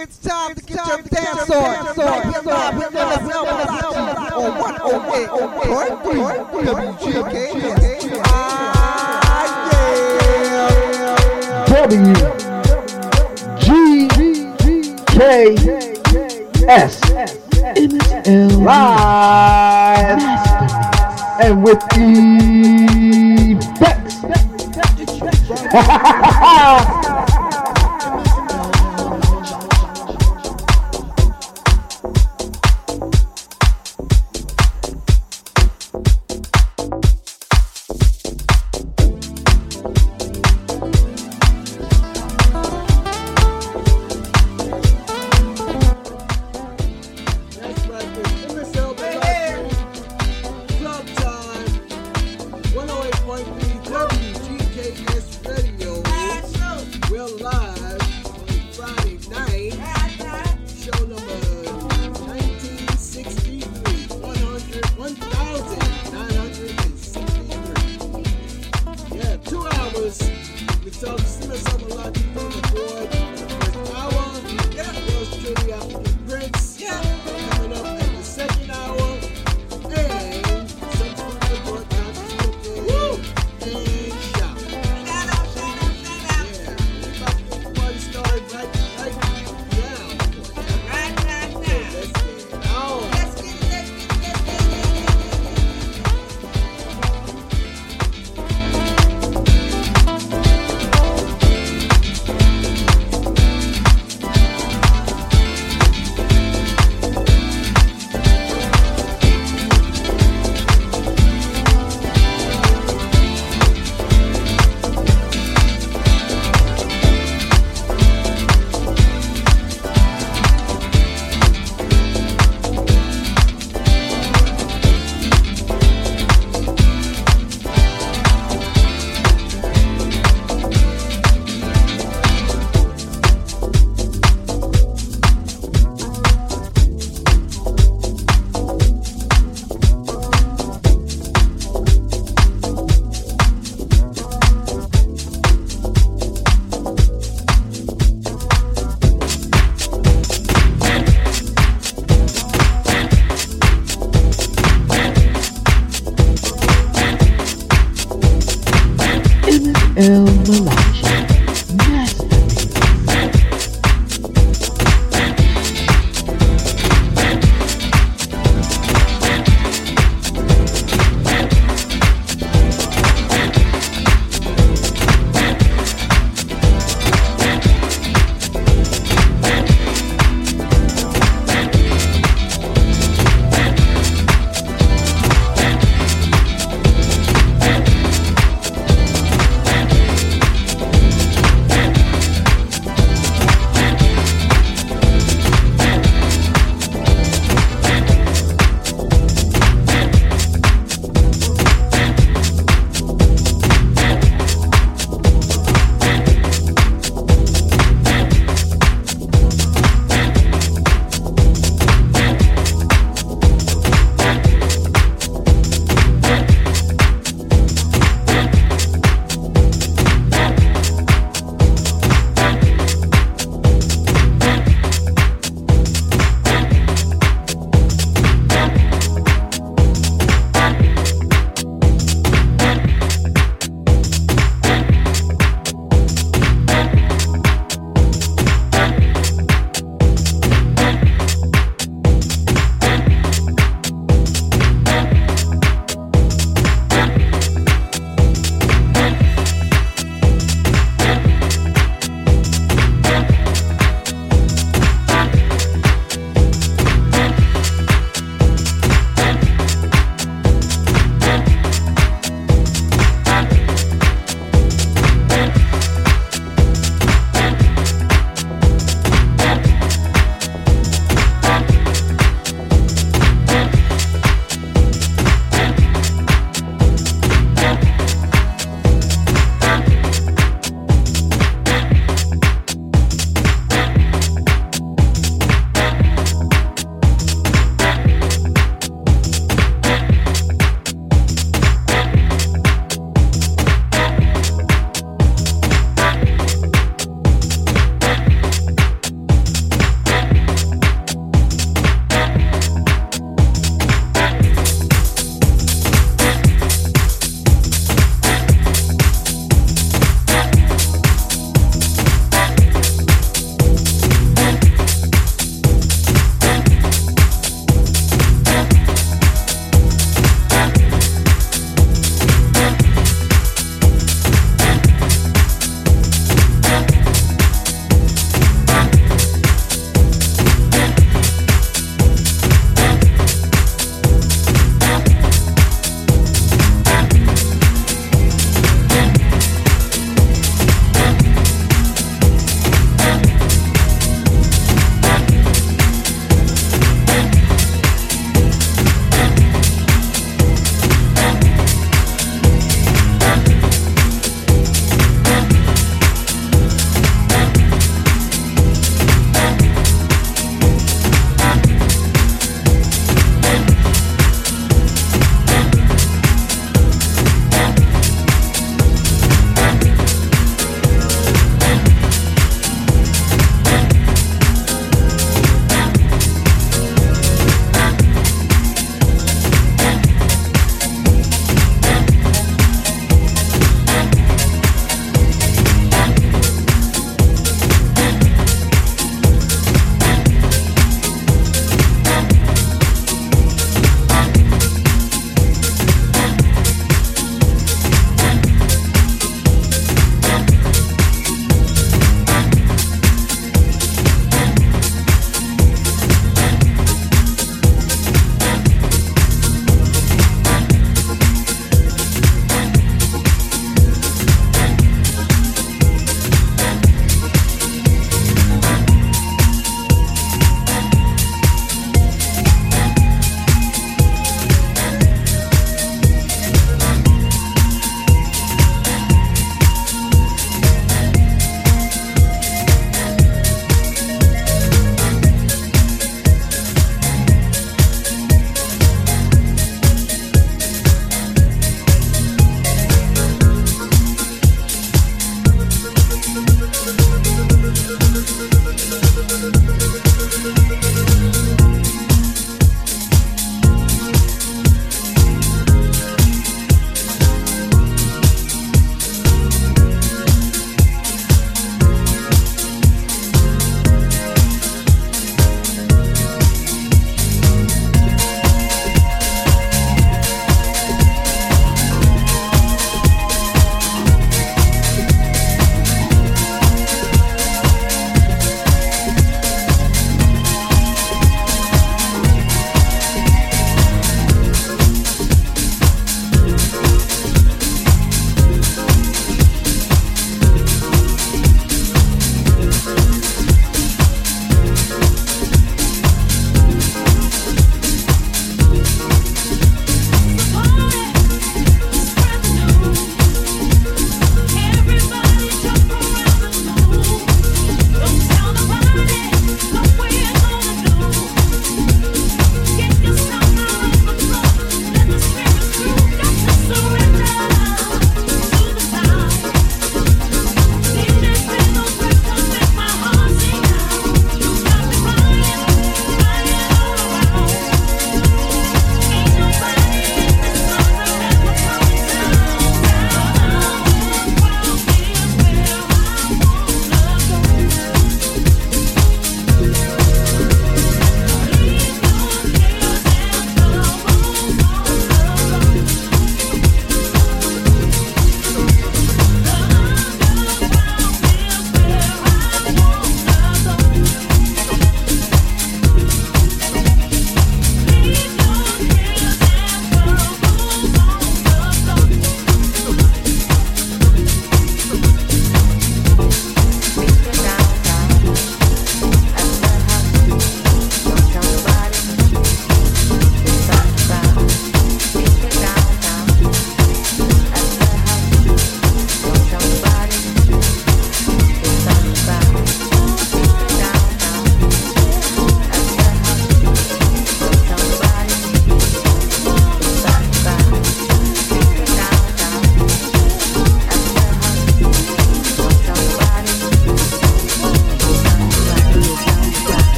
It's time to get your dance on. Right. here live Live. And with the Bex.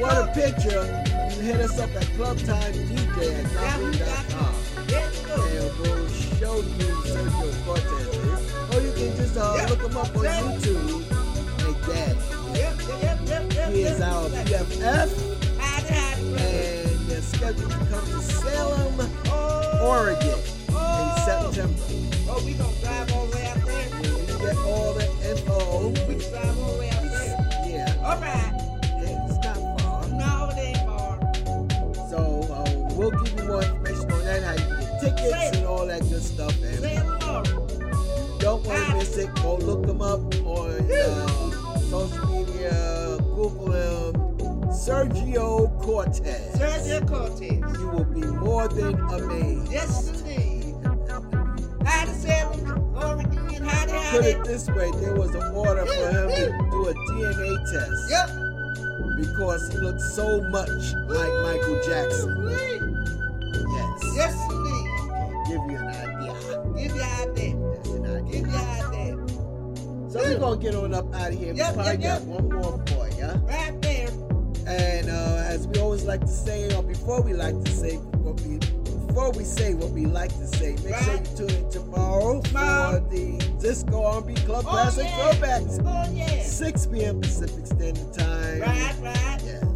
Want a picture, you hit us up at clubtimedj at yahoo.com. There you go. and we'll show you Sergio Cortez. Or you can just uh, look him up on YouTube like that. He is our BFF Hide, hide, brother. and they're scheduled to come to Salem, Oh, Oregon in oh. September. Oh, we gonna drive all the way out there. When you get all the info, We drive all the way out there. yeah, All right. Tickets and all that good stuff. And Say it along. don't want to miss it, go look them up on uh, social media, Google him, Sergio Cortez. Sergio Cortez. You will be more than amazed. Yes, indeed. Howdy, Salem, Oregon, howdy, Put it this way, there was an order for him to do a DNA test Yep. because he looked so much like Michael Jackson. We're gonna get on up out of here. We probably yep, got yep. one more for you. Right there. And uh, as we always like to say, or before we like to say what we before we say what we like to say, make sure you tune in tomorrow Tomorrow. for the Disco R&B Club Oh, Classic yeah. Throwbacks. Oh, yeah. 6 p.m. Pacific Standard Time. Right, right. Yes.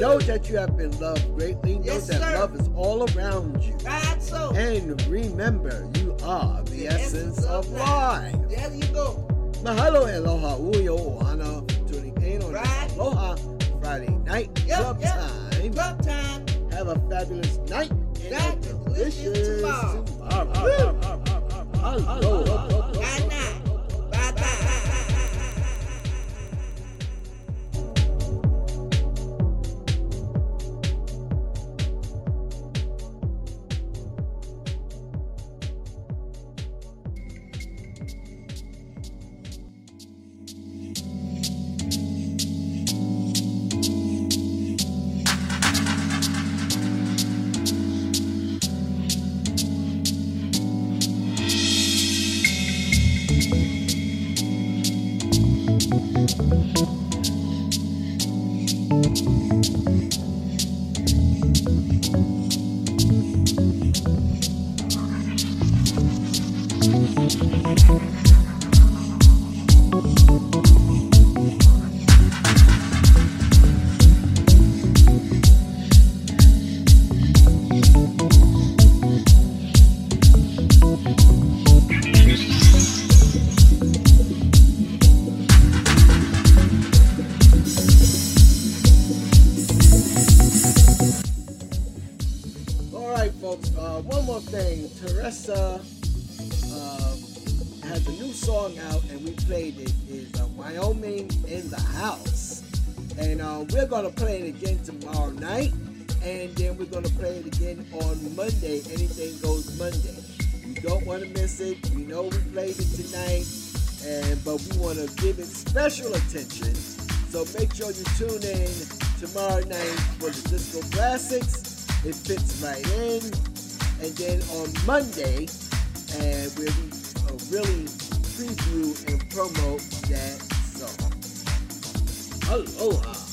Know that you have been loved greatly. Know Yes, that sir. love is all around you. Right, so. And remember, you are the, essence, of life. There you go. Mahalo aloha uyo ohana for tuning in on Right. Aloha Friday night Yep, club yep. time. Club time. Have a fabulous night and Night, a delicious tomorrow. tomorrow. Aloha. Right now. Bye bye. Monday, and we uh, really preview and promote that song. Aloha.